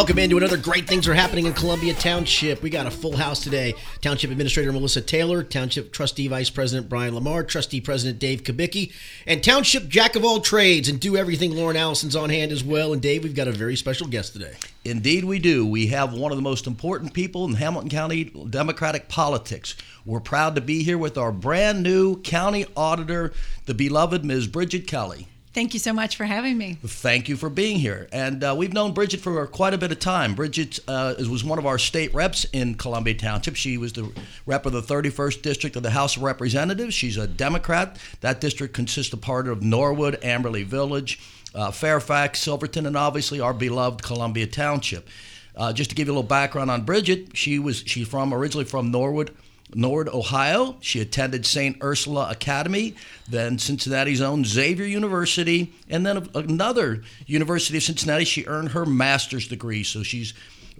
Welcome into another Great Things Are Happening in Columbia Township. We got a full house today. Township Administrator Melissa Taylor, Township Trustee Vice President Brian Lamar, Trustee President Dave Kubicki, and Township Jack of all trades and do everything Lauren Allison's on hand as well. And Dave, we've got a very special guest today. Indeed, we do. We have one of the most important people in Hamilton County Democratic politics. We're proud to be here with our brand new county auditor, the beloved Ms. Brigid Kelly. Thank you so much for having me. Thank you for being here. And uh, we've known Brigid for quite a bit of time. Brigid uh, was one of our state reps in Columbia Township. She was the rep of the 31st District of the House of Representatives. She's a Democrat. That district consists of part of Norwood, Amberley Village, uh, Fairfax, Silverton, and obviously our beloved Columbia Township. Uh, just to give you a little background on Brigid, she was she's from originally from Norwood, Norwood, Ohio. She attended St. Ursula Academy, then Cincinnati's own Xavier University, and then another University of Cincinnati. She earned her master's degree, so she's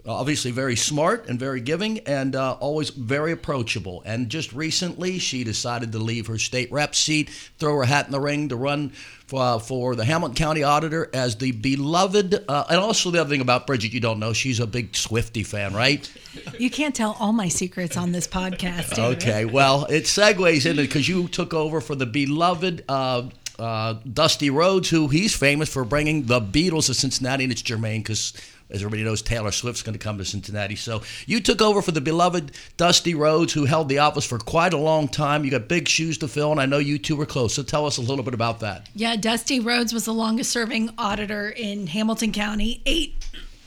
obviously very smart and very giving and uh, always very approachable. And just recently, she decided to leave her state rep seat, throw her hat in the ring to run for, uh, for the Hamilton County Auditor as the beloved. Uh, and also, the other thing about Brigid, you don't know, she's a big Swiftie fan, right? You can't tell all my secrets on this podcast. okay, well, it segues into because you took over for the beloved. Uh, uh, Dusty Rhodes, who he's famous for bringing the Beatles to Cincinnati, and it's germane because as everybody knows, Taylor Swift's going to come to Cincinnati. So you took over for the beloved Dusty Rhodes, who held the office for quite a long time. You got big shoes to fill, and I know you two were close. So tell us a little bit about that. Yeah, Dusty Rhodes was the longest serving auditor in Hamilton County. Eight,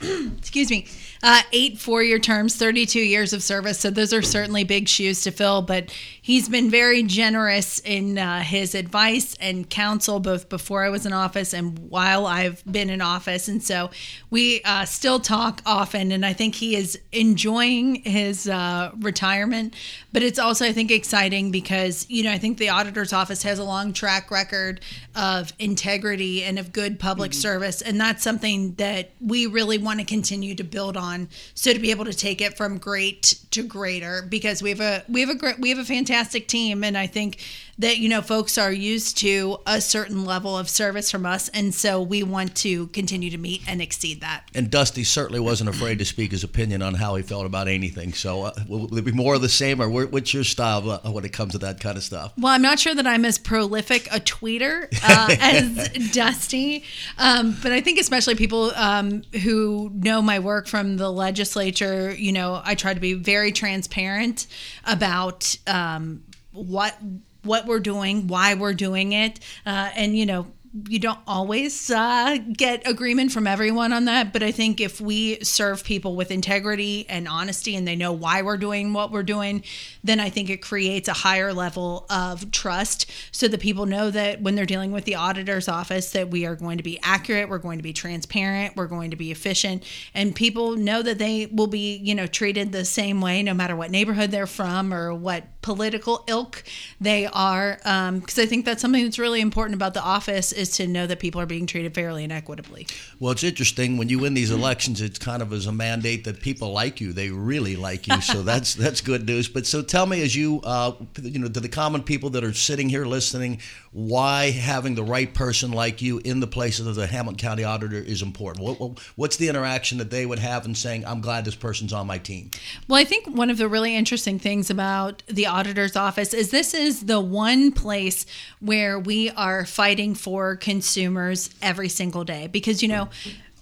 excuse me, uh, eight four year terms, 32 years of service. So those are certainly big shoes to fill. But he's been very generous in uh, his advice and counsel, both before I was in office and while I've been in office. And so we uh, still talk often. And I think he is enjoying his uh, retirement. But it's also, I think, exciting because, you know, I think the auditor's office has a long track record of integrity and of good public mm-hmm. service. And that's something that we really want to continue to build on so to be able to take it from great to greater because we have a we have a great we have a fantastic team and I think that you know folks are used to a certain level of service from us. And so we want to continue to meet and exceed that. And dusty certainly wasn't afraid to speak his opinion on how he felt about anything. So uh, will it be more of the same or what's your style uh, when it comes to that kind of stuff? Well i'm not sure that i'm as prolific a tweeter uh, as dusty um, but i think especially people um, who know my work from the legislature you know i try to be very transparent about um, what what we're doing, why we're doing it, uh, and you know you don't always uh, get agreement from everyone on that, but I think if we serve people with integrity and honesty and they know why we're doing what we're doing, then I think it creates a higher level of trust so that people know that when they're dealing with the auditor's office that we are going to be accurate, we're going to be transparent, we're going to be efficient, and people know that they will be, you know, treated the same way no matter what neighborhood they're from or what political ilk they are. Because um, I think that's something that's really important about the office is to know that people are being treated fairly and equitably. Well, it's interesting when you win these elections. It's kind of as a mandate that people like you. They really like you, so that's that's good news. But so tell me, as you uh, you know, to the common people that are sitting here listening, why having the right person like you in the place of the Hamilton County Auditor is important. What, what's the interaction that they would have in saying, "I'm glad this person's on my team"? Well, I think one of the really interesting things about the auditor's office is this is the one place where we are fighting for consumers every single day because you know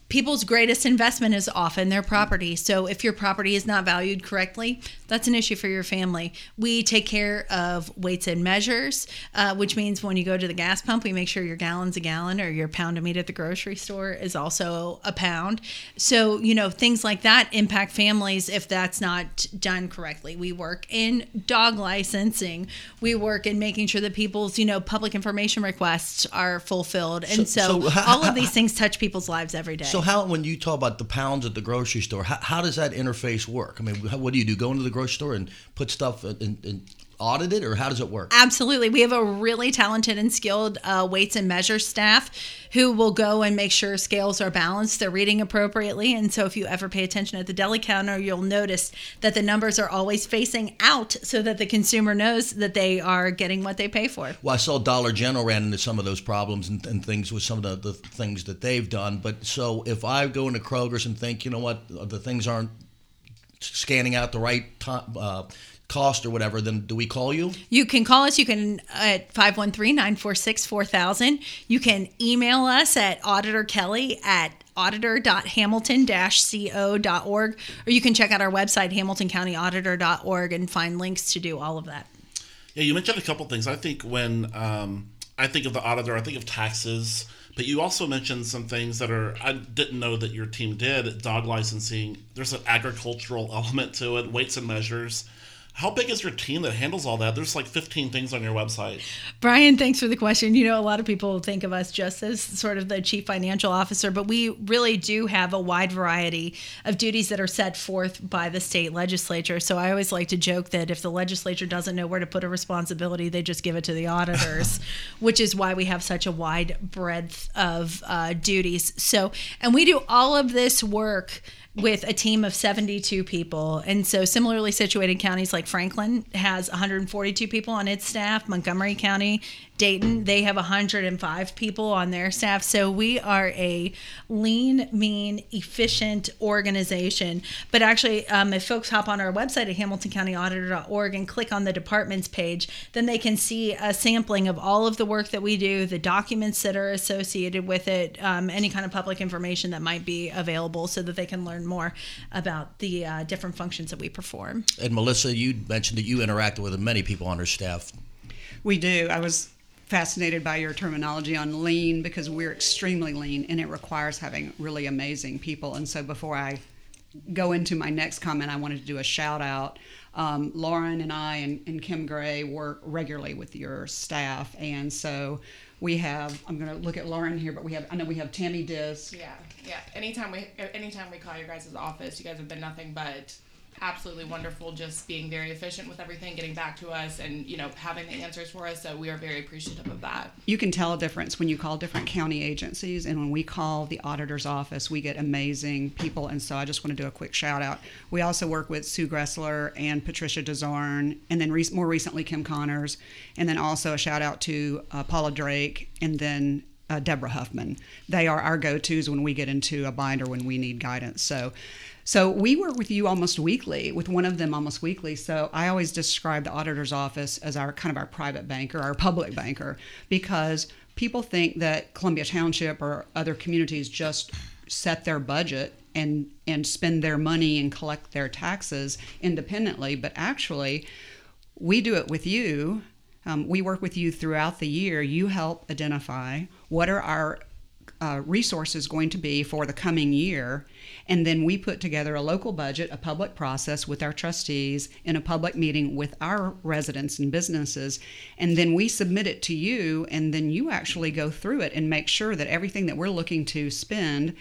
people's greatest investment is often their property. So if your property is not valued correctly, that's an issue for your family. We take care of weights and measures, uh, which means when you go to the gas pump, we make sure your gallon's a gallon or your pound of meat at the grocery store is also a pound. So, you know, things like that impact families if that's not done correctly. We work in dog licensing, we work in making sure that people's, you know, public information requests are fulfilled. And so, so, so how, all of these things touch people's lives every day. So how when you talk about the pounds at the grocery store, how, how does that interface work? I mean, what do you do? Go into the grocery store and put stuff and audited, or how does it work? Absolutely. We have a really talented and skilled uh, weights and measure staff who will go and make sure scales are balanced, they're reading appropriately. And so if you ever pay attention at the deli counter, you'll notice that the numbers are always facing out so that the consumer knows that they are getting what they pay for. Well, I saw Dollar General ran into some of those problems and, and things with some of the, the things that they've done. But so if I go into Kroger's and think, you know what, the things aren't scanning out the right time, uh, cost or whatever, then do we call you? You can call us. You can at 513-946-4000. You can email us at auditor kelly at auditor.hamilton-co.org or you can check out our website hamiltoncountyauditor.org and find links to do all of that. Yeah, you mentioned a couple things. I think when um, I think of the auditor, I think of taxes, but you also mentioned some things that are I didn't know that your team did. Dog licensing. There's an agricultural element to it. Weights and measures. How big is your team that handles all that? There's like 15 things on your website. Brian, thanks for the question. You know, a lot of people think of us just as sort of the chief financial officer, but we really do have a wide variety of duties that are set forth by the state legislature. So I always like to joke that if the legislature doesn't know where to put a responsibility, they just give it to the auditors, which is why we have such a wide breadth of uh, duties. So, and we do all of this work with a team of 72 people. And so, similarly situated counties like Franklin has 142 people on its staff, Montgomery County Dayton, they have 105 people on their staff. So we are a lean, mean, efficient organization. But actually, um, if folks hop on our website at hamiltoncountyauditor.org and click on the departments page, then they can see a sampling of all of the work that we do, the documents that are associated with it, um, any kind of public information that might be available so that they can learn more about the uh, different functions that we perform. And Melissa, you mentioned that you interacted with many people on our staff. We do. I was fascinated by your terminology on lean because we're extremely lean and it requires having really amazing people. And so before I go into my next comment, I wanted to do a shout out. Um, Lauren and I and, and Kim Gray work regularly with your staff. And so we have, I'm going to look at Lauren here, but we have, I know we have Tammy Disc. Yeah, yeah. Anytime we, anytime we call your guys' office, you guys have been nothing but absolutely wonderful just being very efficient with everything getting back to us and you know having the answers for us. So we are very appreciative of that. You can tell a difference when you call different county agencies and when we call the auditor's office we get amazing people. And so i just want to do a quick shout out. We also work with sue gressler and patricia dezarn and then re- more recently kim connors. And then also a shout out to uh, paula drake and then uh, Deborah Huffman. They are our go tos when we get into a binder when we need guidance. So, so we work with you almost weekly, with one of them almost weekly. So I always describe the auditor's office as our kind of our private banker, our public banker, because people think that Columbia Township or other communities just set their budget and and spend their money and collect their taxes independently, but actually we do it with you. Um, we work with you throughout the year. You help identify what are our uh, resources going to be for the coming year. And then we put together a local budget, a public process with our trustees in a public meeting with our residents and businesses. And then we submit it to you, and then you actually go through it and make sure that everything that we're looking to spend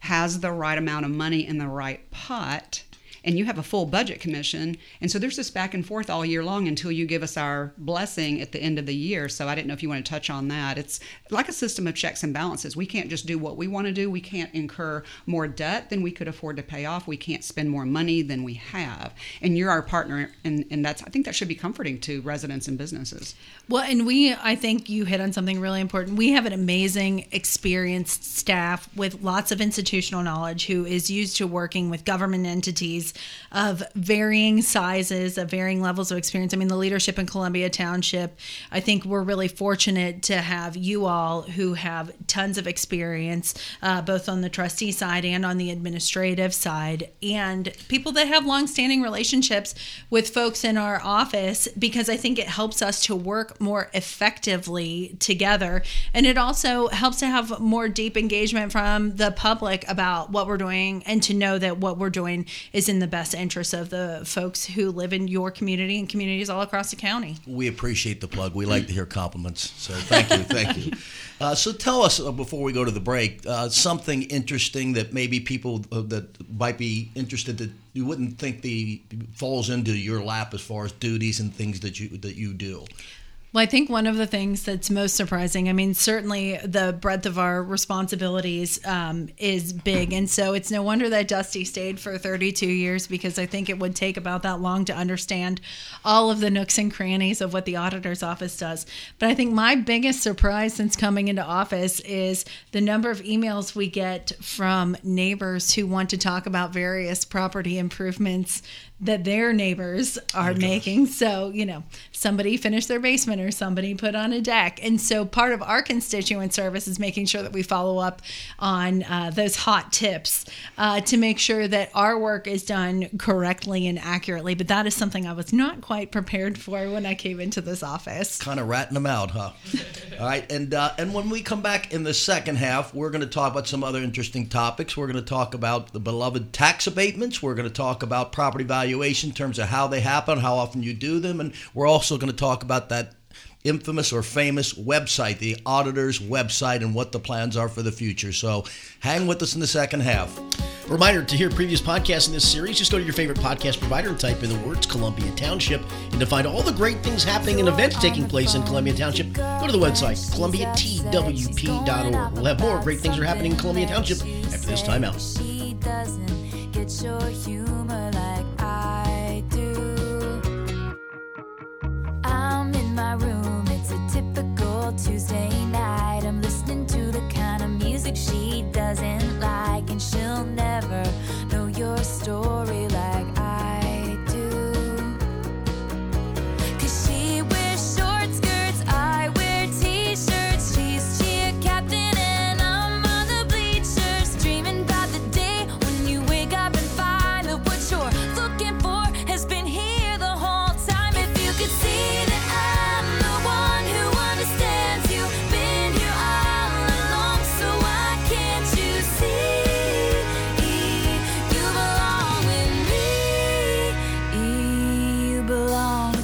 has the right amount of money in the right pot and you have a full budget commission. And so there's this back and forth all year long until you give us our blessing at the end of the year. So I didn't know if you want to touch on that. It's like a system of checks and balances. We can't just do what we want to do. We can't incur more debt than we could afford to pay off. We can't spend more money than we have. And you're our partner, and, and that's I think that should be comforting to residents and businesses. Well, and we I think you hit on something really important. We have an amazing, experienced staff with lots of institutional knowledge who is used to working with government entities of varying sizes, of varying levels of experience. I mean, the leadership in Columbia Township, I think we're really fortunate to have you all who have tons of experience, uh, both on the trustee side and on the administrative side, and people that have longstanding relationships with folks in our office because I think it helps us to work more effectively together. And it also helps to have more deep engagement from the public about what we're doing and to know that what we're doing is in in the best interest of the folks who live in your community and communities all across the county. We appreciate the plug. We like to hear compliments. So thank you, thank you. Uh, so tell us uh, before we go to the break uh, something interesting that maybe people uh, that might be interested that you wouldn't think the falls into your lap as far as duties and things that you that you do. Well, I think one of the things that's most surprising, I mean, certainly the breadth of our responsibilities um, is big. And so it's no wonder that Dusty stayed for 32 years because I think it would take about that long to understand all of the nooks and crannies of what the auditor's office does. But I think my biggest surprise since coming into office is the number of emails we get from neighbors who want to talk about various property improvements that their neighbors are making. So, you know, somebody finished their basement or somebody put on a deck. And so, part of our constituent service is making sure that we follow up on uh, those hot tips uh, to make sure that our work is done correctly and accurately. But that is something I was not quite prepared for when I came into this office. Kind of ratting them out, huh? All right, and uh, and when we come back in the second half, we're going to talk about some other interesting topics. We're going to talk about the beloved tax abatements. We're going to talk about property valuation in terms of how they happen, how often you do them, and we're also going to talk about that infamous or famous website, the auditor's website, and what the plans are for the future. So hang with us in the second half. Reminder to hear previous podcasts in this series, just go to your favorite podcast provider and type in the words Columbia Township. And to find all the great things happening and events taking place in Columbia Township, go to the website, columbiatwp.org. We'll have more great things are happening in Columbia Township after this time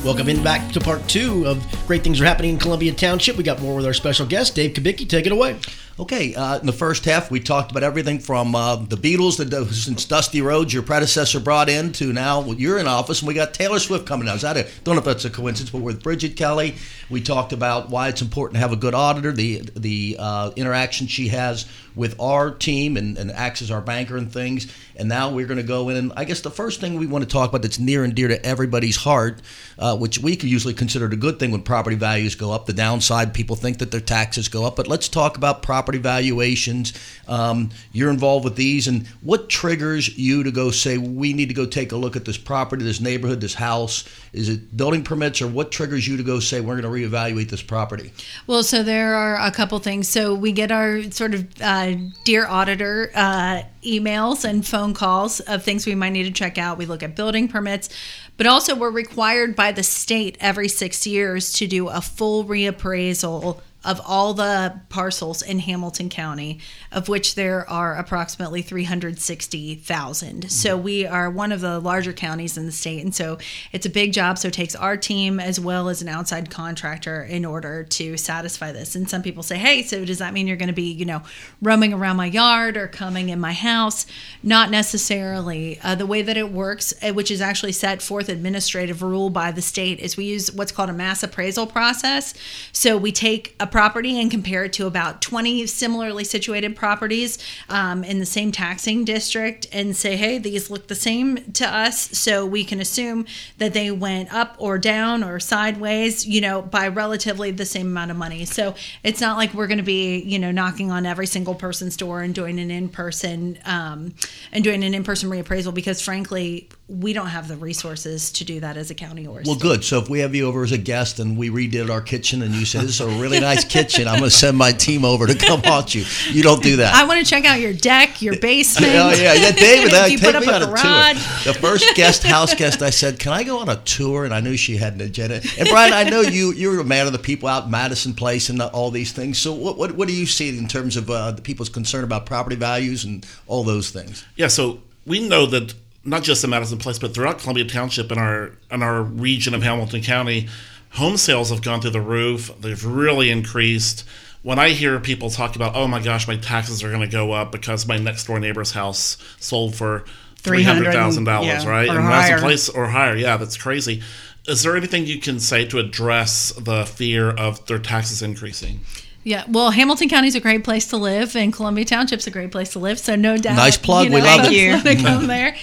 Welcome in back to part two of Great Things Are Happening in Columbia Township. We got more with our special guest, Dave Kubicki. Take it away. Okay, uh, in the first half, we talked about everything from uh, the Beatles, that since Dusty Rhodes, your predecessor, brought in, to now you're in office, and we got Taylor Swift coming out. Is that a, don't know if that's a coincidence, but with Brigid Kelly, we talked about why it's important to have a good auditor, the the uh, interaction she has with our team, and, and acts as our banker and things. And now we're going to go in, and I guess the first thing we want to talk about that's near and dear to everybody's heart, uh, which we could usually consider a good thing when property values go up. The downside, people think that their taxes go up, but let's talk about property valuations. Um, you're involved with these, and what triggers you to go say we need to go take a look at this property, this neighborhood, this house? Is it building permits, or what triggers you to go say we're going to reevaluate this property? Well, so there are a couple things. So we get our sort of uh, dear auditor uh, emails and phone calls of things we might need to check out. We look at building permits, but also we're required by the state every six years to do a full reappraisal of all the parcels in Hamilton County, of which there are approximately 360,000. So we are one of the larger counties in the state. And so it's a big job. So it takes our team as well as an outside contractor in order to satisfy this. And some people say, hey, so does that mean you're going to be, you know, roaming around my yard or coming in my house? Not necessarily. Uh, the way that it works, uh, which is actually set forth administrative rule by the state, is we use what's called a mass appraisal process. So we take a property and compare it to about 20 similarly situated properties um, in the same taxing district and say, hey, these look the same to us. So we can assume that they went up or down or sideways, you know, by relatively the same amount of money. So it's not like we're going to be, you know, knocking on every single person's door and doing an in person um, and doing an in person reappraisal because, frankly, we don't have the resources to do that as a county or a Well, state. good. So if we have you over as a guest and we redid our kitchen and you say this is a really nice kitchen, I'm going to send my team over to come haunt you. You don't do that. I want to check out your deck, your basement. Oh yeah, yeah, David. If uh, you take put me up on a a tour. The first guest house guest, I said, "Can I go on a tour?" And I knew she had an agenda. And Brian, I know you you're a man of the people out in Madison Place and all these things. So what what, what do you see in terms of uh, the people's concern about property values and all those things? Yeah, so we know that not just in Madison Place, but throughout Columbia Township and our in our region of Hamilton County, home sales have gone through the roof. They've really increased. When I hear people talk about, oh my gosh, my taxes are going to go up because my next door neighbor's house sold for three hundred thousand dollars, right? or in Madison. Place or higher, yeah, that's crazy. Is there anything you can say to address the fear of their taxes increasing? Yeah, well, Hamilton County is a great place to live, and Columbia Township's a great place to live. So no doubt. Nice plug. We love folks it. Thank wanna come there.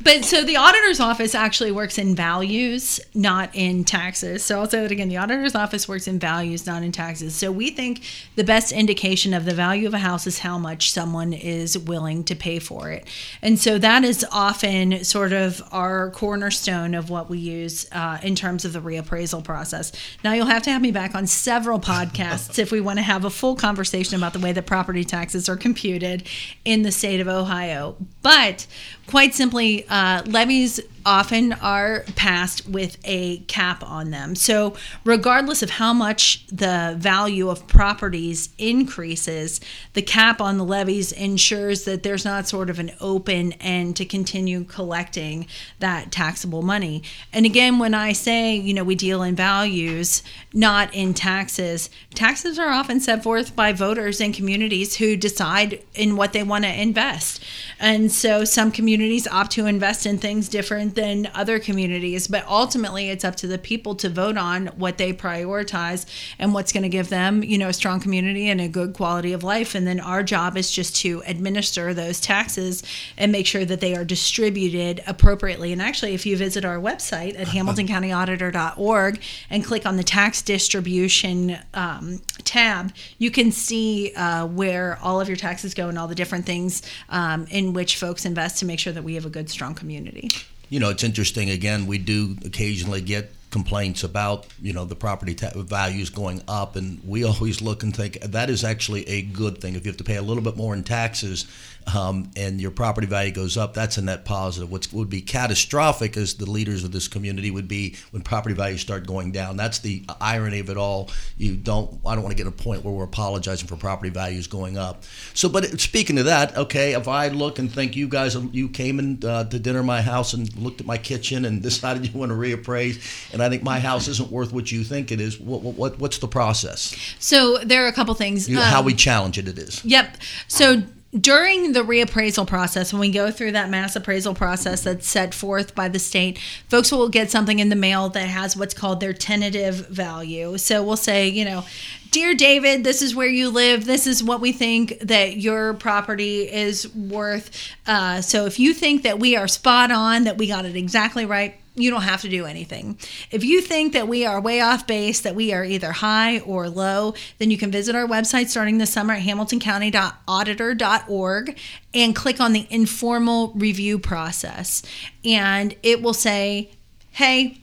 But so the auditor's office actually works in values, not in taxes. So I'll say that again: the auditor's office works in values, not in taxes. So we think the best indication of the value of a house is how much someone is willing to pay for it, and so that is often sort of our cornerstone of what we use uh, in terms of the reappraisal process. Now you'll have to have me back on several podcasts if we want to have a full conversation about the way that property taxes are computed in the state of Ohio. But quite simply, uh, levies often are passed with a cap on them. So, regardless of how much the value of properties increases, the cap on the levies ensures that there's not sort of an open end to continue collecting that taxable money. And again, when I say, you know, we deal in values, not in taxes, taxes are often set forth by voters and communities who decide in what they want to invest. And so some communities opt to invest in things different than other communities, but ultimately it's up to the people to vote on what they prioritize and what's going to give them, you know, a strong community and a good quality of life. And then our job is just to administer those taxes and make sure that they are distributed appropriately. And actually, if you visit our website at hamiltoncountyauditor.org and click on the tax distribution um, tab, you can see uh, where all of your taxes go and all the different things um, in which folks invest to make sure that we have a good, strong community. You know, it's interesting. Again, we do occasionally get complaints about you know the property ta- values going up, and we always look and think that is actually a good thing. If you have to pay a little bit more in taxes, um, and your property value goes up, that's a net positive. What would be catastrophic, as the leaders of this community, would be when property values start going down. That's the irony of it all. You don't. I don't want to get to a point where we're apologizing for property values going up. So, but speaking of that, okay, if I look and think you guys, you came in uh, to dinner at my house and looked at my kitchen and decided you want to reappraise, and I think my house isn't worth what you think it is. What, what what's the process? So there are a couple things. You, how Um, we challenge it? It is. Yep. So during the reappraisal process, when we go through that mass appraisal process that's set forth by the state, folks will get something in the mail that has what's called their tentative value. So we'll say, you know, Dear David, this is where you live. This is what we think that your property is worth. Uh, so if you think that we are spot on, that we got it exactly right, you don't have to do anything. If you think that we are way off base, that we are either high or low, then you can visit our website starting this summer at hamiltoncountyauditor.org and click on the informal review process. And it will say, hey,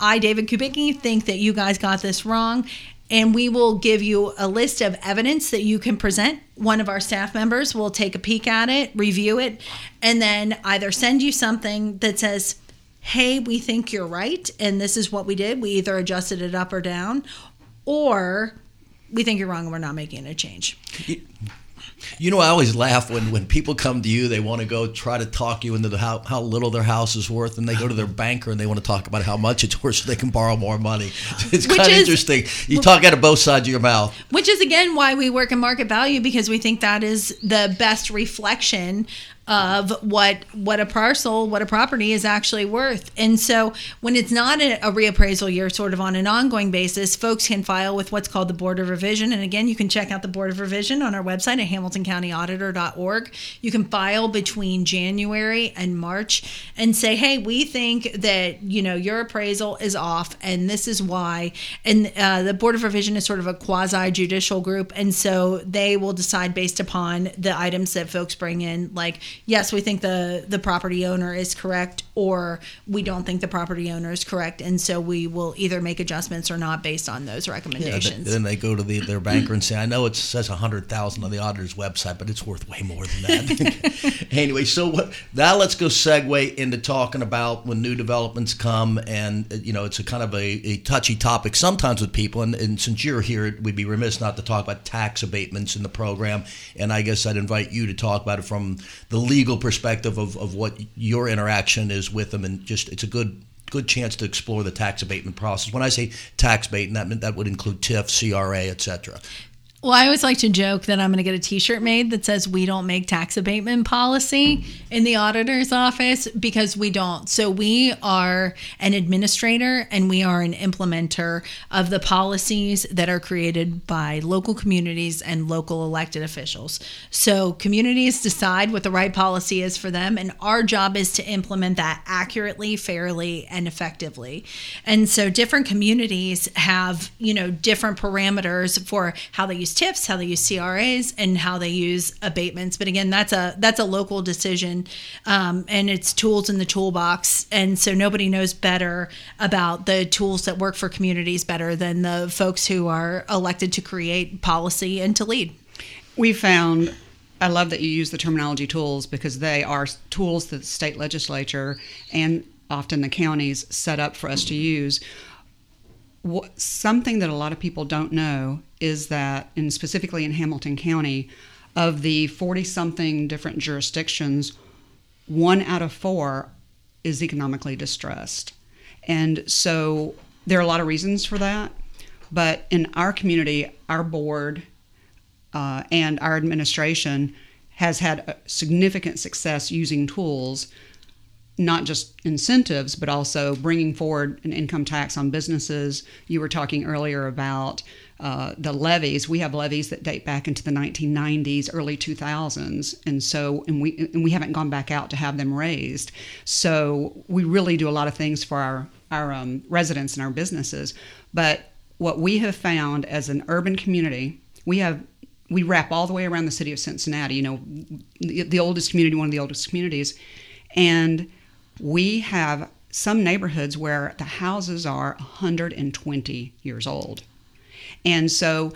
I, David Kubicki, think that you guys got this wrong. And we will give you a list of evidence that you can present. One of our staff members will take a peek at it, review it, and then either send you something that says, hey, we think you're right, and this is what we did. We either adjusted it up or down, or we think you're wrong and we're not making a change. You know, I always laugh when, when people come to you, they want to go try to talk you into the, how, how little their house is worth, and they go to their banker and they want to talk about how much it's worth so they can borrow more money. It's Which kind of interesting. You talk out of both sides of your mouth. Which is again why we work in market value because we think that is the best reflection of what what a parcel, what a property is actually worth. And so when it's not a, a reappraisal year, sort of on an ongoing basis, folks can file with what's called the Board of Revision. And again, you can check out the Board of Revision on our website at hamiltoncountyauditor.org. You can file between January and March and say, hey, we think that you know your appraisal is off, and this is why. And uh, the Board of Revision is sort of a quasi judicial group, and so they will decide based upon the items that folks bring in, like yes, we think the the property owner is correct, or we don't think the property owner is correct, and so we will either make adjustments or not based on those Yeah, recommendations. th- then they go to the, their banker and say, "I know it says a hundred thousand on the auditor's website, but it's worth way more than that." anyway, so what, now let's go segue into talking about when new developments come, and you know, it's a kind of a, a touchy topic sometimes with people. And, and since you're here, we'd be remiss not to talk about tax abatements in the program. And I guess I'd invite you to talk about it from the legal perspective of, of what your interaction is with them, and just it's a good good chance to explore the tax abatement process. When I say tax abatement, that that would include TIF, CRA, etc. Well, I always like to joke that I'm going to get a T-shirt made that says "We don't make tax abatement policy" in the auditor's office because we don't. So we are an administrator and we are an implementer of the policies that are created by local communities and local elected officials. So communities decide what the right policy is for them, and our job is to implement that accurately, fairly, and effectively. And so different communities have, you know, different parameters for how they use TIFs, how they use CRAs, and how they use abatements. But again, that's a that's a local decision, um, and it's tools in the toolbox. And so nobody knows better about the tools that work for communities better than the folks who are elected to create policy and to lead. We found, I love that you use the terminology tools because they are tools that the state legislature and often the counties set up for us to use. Something that a lot of people don't know is that, and specifically in Hamilton County, of the 40 something different jurisdictions, one out of four is economically distressed. And so there are a lot of reasons for that. But in our community, our board uh, and our administration has had significant success using tools, not just incentives, but also bringing forward an income tax on businesses. You were talking earlier about uh, the levies. We have levies that date back into the 1990s, early 2000s, and so and we and we haven't gone back out to have them raised. So we really do a lot of things for our our um, residents and our businesses. But what we have found as an urban community, we have we wrap all the way around the city of Cincinnati. You know, the, the oldest community, one of the oldest communities, and we have some neighborhoods where the houses are 120 years old. And so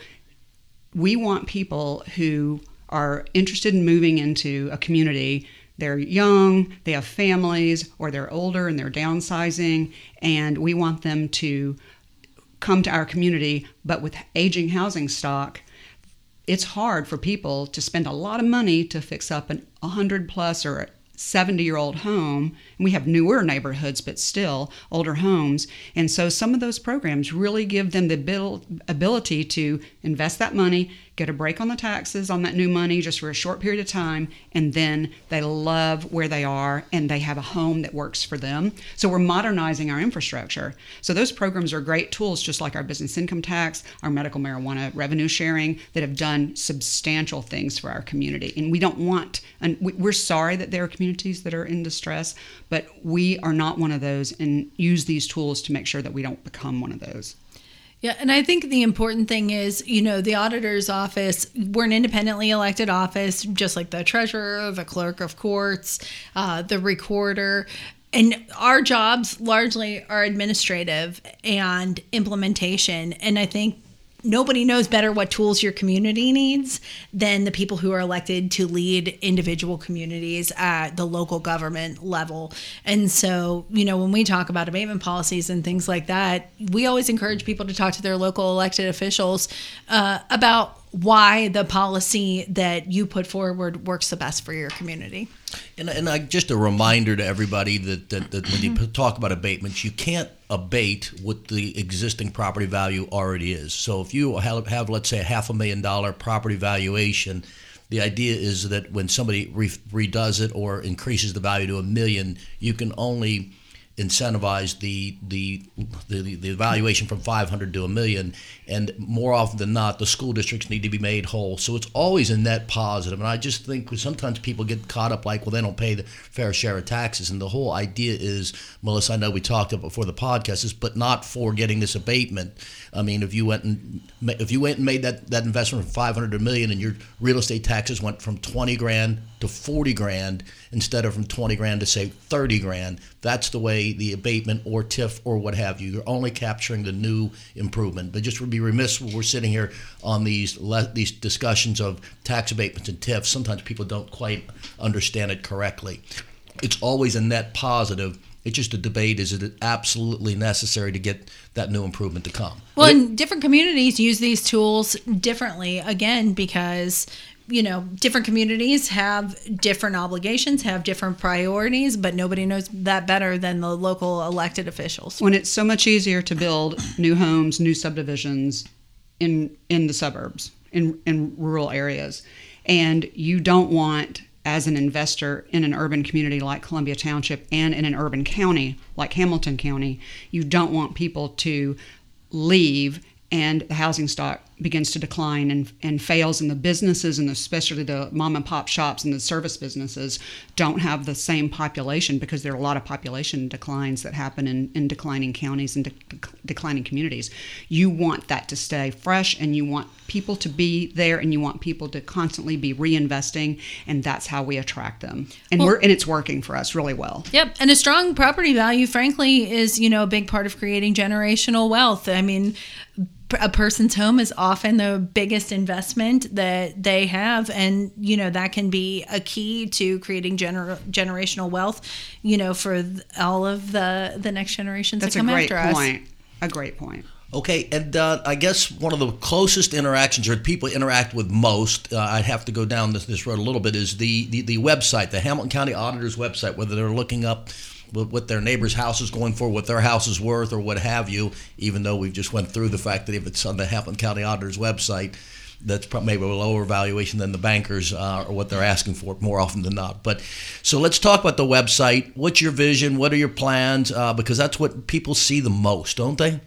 we want people who are interested in moving into a community. They're young, they have families, or they're older and they're downsizing, and we want them to come to our community. But with aging housing stock, it's hard for people to spend a lot of money to fix up an 100 plus or 70 year old home. And we have newer neighborhoods, but still older homes. And so some of those programs really give them the ability to invest that money, get a break on the taxes on that new money just for a short period of time, and then they love where they are and they have a home that works for them. So we're modernizing our infrastructure. So those programs are great tools, just like our business income tax, our medical marijuana revenue sharing, that have done substantial things for our community. And we don't want, and we- we're sorry that there are communities that are in distress, but we are not one of those and use these tools to make sure that we don't become one of those. Yeah, and I think the important thing is, you know, the auditor's office, we're an independently elected office, just like the treasurer, the clerk of courts, uh, the recorder. And our jobs largely are administrative and implementation. And I think nobody knows better what tools your community needs than the people who are elected to lead individual communities at the local government level. And so, you know, when we talk about abatement policies and things like that, we always encourage people to talk to their local elected officials uh, about why the policy that you put forward works the best for your community. And, and I, just a reminder to everybody that, that, that when you mm-hmm. talk about abatements, you can't abate what the existing property value already is. So if you have, have let's say, a half a million dollar property valuation, the idea is that when somebody re- redoes it or increases the value to a million, you can only incentivize the the the, the valuation from 500 to a million. And more often than not the school districts need to be made whole. So it's always a net positive. And i just think sometimes people get caught up like well they don't pay the fair share of taxes. And the whole idea is melissa i know we talked about before the podcast is but not for getting this abatement. I mean if you went and if you went and made that that investment from 500 to a million and your real estate taxes went from 20 grand to 40 grand instead of from 20 grand to say 30 grand. That's the way the abatement or TIF or what have you you're only capturing the new improvement. But just would be remiss when we're sitting here on these le- these discussions of tax abatements and TIFs. Sometimes people don't quite understand it correctly. It's always a net positive. It's just a debate. Is it absolutely necessary to get that new improvement to come? Well, and different communities use these tools differently, again, because you know, different communities have different obligations, have different priorities, but nobody knows that better than the local elected officials. when it's so much easier to build new homes, new subdivisions in in the suburbs, in in rural areas, and you don't want as an investor in an urban community like Columbia Township and in an urban county like Hamilton County, you don't want people to leave and the housing stock begins to decline and, and fails and the businesses and especially the mom and pop shops and the service businesses don't have the same population because there are a lot of population declines that happen in, in declining counties and de- declining communities. You want that to stay fresh and you want people to be there and you want people to constantly be reinvesting and that's how we attract them. And Well- we're and it's working for us really well. Yep, and a strong property value, frankly, is you know a big part of creating generational wealth. I mean, a person's home is often the biggest investment that they have, and you know that can be a key to creating gener- generational wealth. You know, for th- all of the the next generations that's that a come great after us. point a great point Okay, and uh, I guess one of the closest interactions or people interact with most, uh, I have to go down this, this road a little bit, is the, the, the website, the Hamilton County Auditor's website, whether they're looking up what, their neighbor's house is going for, what their house is worth, or what have you, even though we've just went through the fact that if it's on the Hamilton County Auditor's website, that's probably maybe a lower valuation than the bankers uh, or what they're asking for more often than not. But so let's talk about the website. What's your vision? What are your plans? Uh, because that's what people see the most, don't they?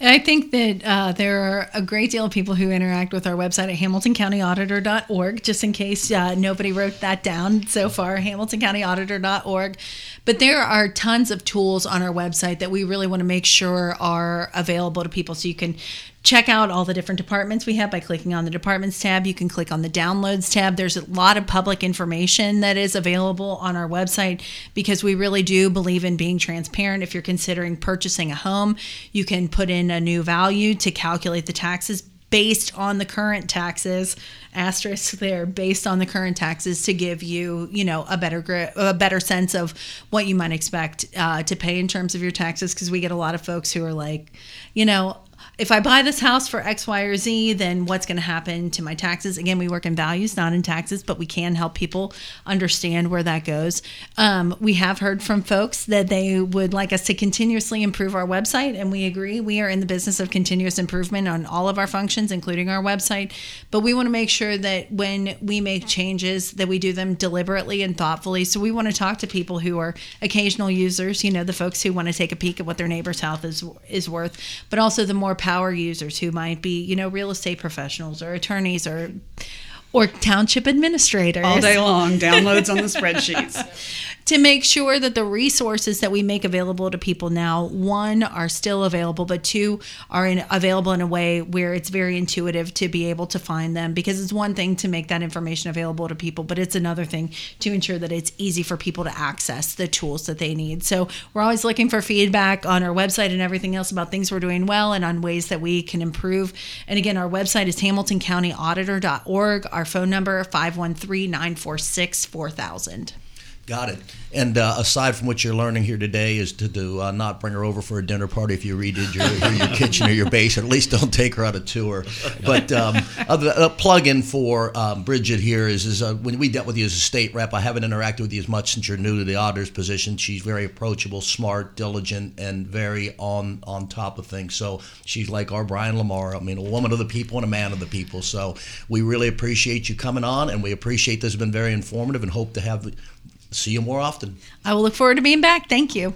I think that uh, there are a great deal of people who interact with our website at hamiltoncountyauditor.org, just in case uh, nobody wrote that down so far, hamiltoncountyauditor.org. But there are tons of tools on our website that we really want to make sure are available to people. So you can check out all the different departments we have by clicking on the departments tab. You can click on the downloads tab. There's a lot of public information that is available on our website because we really do believe in being transparent. If you're considering purchasing a home, you can put in a new value to calculate the taxes based on the current taxes asterisk there based on the current taxes to give you you know a better a better sense of what you might expect uh, to pay in terms of your taxes because we get a lot of folks who are like you know if I buy this house for X, Y, or Z, then what's going to happen to my taxes? Again, we work in values, not in taxes, but we can help people understand where that goes. Um, we have heard from folks that they would like us to continuously improve our website, and we agree. We are in the business of continuous improvement on all of our functions, including our website. But we want to make sure that when we make changes, that we do them deliberately and thoughtfully. So we want to talk to people who are occasional users, you know, the folks who want to take a peek at what their neighbor's house is is worth, but also the more power users who might be, you know, real estate professionals or attorneys or or township administrators. All day long downloads on the spreadsheets to make sure that the resources that we make available to people now one are still available but two are in, available in a way where it's very intuitive to be able to find them because it's one thing to make that information available to people but it's another thing to ensure that it's easy for people to access the tools that they need. So we're always looking for feedback on our website and everything else about things we're doing well and on ways that we can improve. And again our website is hamiltoncountyauditor.org our phone number 513-946-4000 Got it. And uh, aside from what you're learning here today, is to, to uh, not bring her over for a dinner party if you redid your, your, kitchen or your basement. At least don't take her on a tour. But um, a plug in for um, Brigid here is, is uh, when we dealt with you as a state rep, I haven't interacted with you as much since you're new to the auditor's position. She's very approachable, smart, diligent, and very on on top of things. So she's like our Brian Lamar. I mean, a woman of the people and a man of the people. So we really appreciate you coming on, and we appreciate this has been very informative, and hope to have see you more often. I will look forward to being back. Thank you.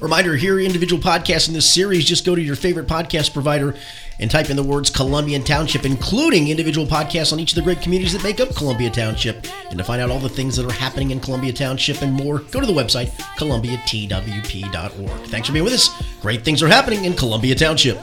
Reminder here, individual podcasts in this series. Just go to your favorite podcast provider and type in the words Columbian Township, including individual podcasts on each of the great communities that make up Columbia Township. And to find out all the things that are happening in Columbia Township and more, go to the website, columbiatwp.org. Thanks for being with us. Great things are happening in Columbia Township.